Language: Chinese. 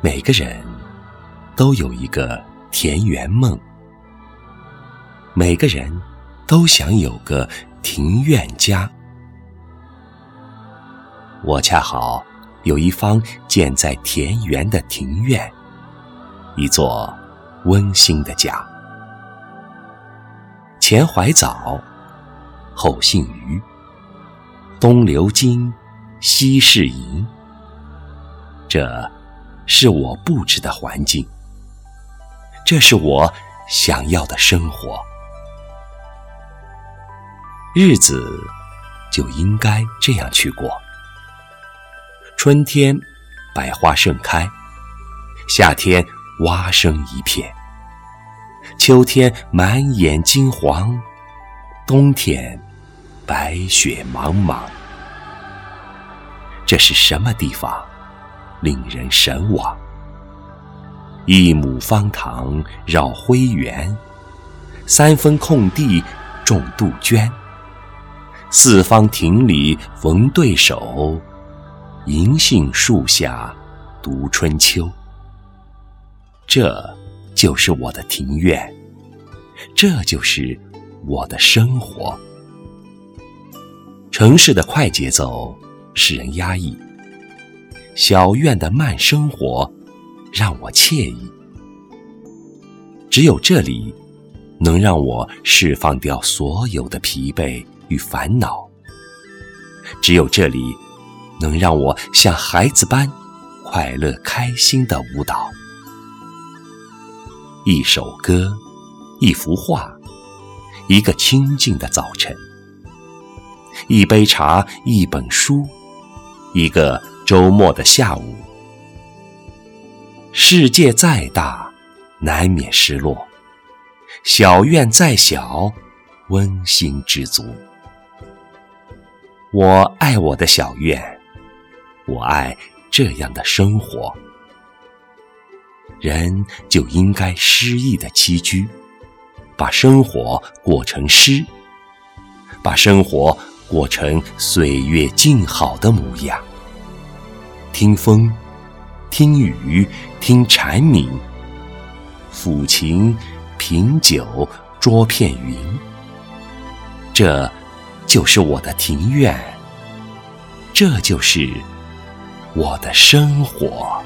每个人都有一个田园梦，每个人都想有个庭院家。我恰好有一方建在田园的庭院，一座温馨的家。前怀枣，后姓余，东流金，西是银。这是我布置的环境，这是我想要的生活。日子就应该这样去过。春天，百花盛开；夏天，蛙声一片。秋天满眼金黄，冬天白雪茫茫。这是什么地方，令人神往？一亩方塘绕灰园，三分空地种杜鹃。四方亭里逢对手，银杏树下读春秋。这。就是我的庭院，这就是我的生活。城市的快节奏使人压抑，小院的慢生活让我惬意。只有这里，能让我释放掉所有的疲惫与烦恼；只有这里，能让我像孩子般快乐开心的舞蹈。一首歌，一幅画，一个清静的早晨，一杯茶，一本书，一个周末的下午。世界再大，难免失落；小院再小，温馨知足。我爱我的小院，我爱这样的生活。人就应该诗意的栖居，把生活过成诗，把生活过成岁月静好的模样。听风，听雨，听蝉鸣，抚琴，品酒，捉片云。这，就是我的庭院，这就是我的生活。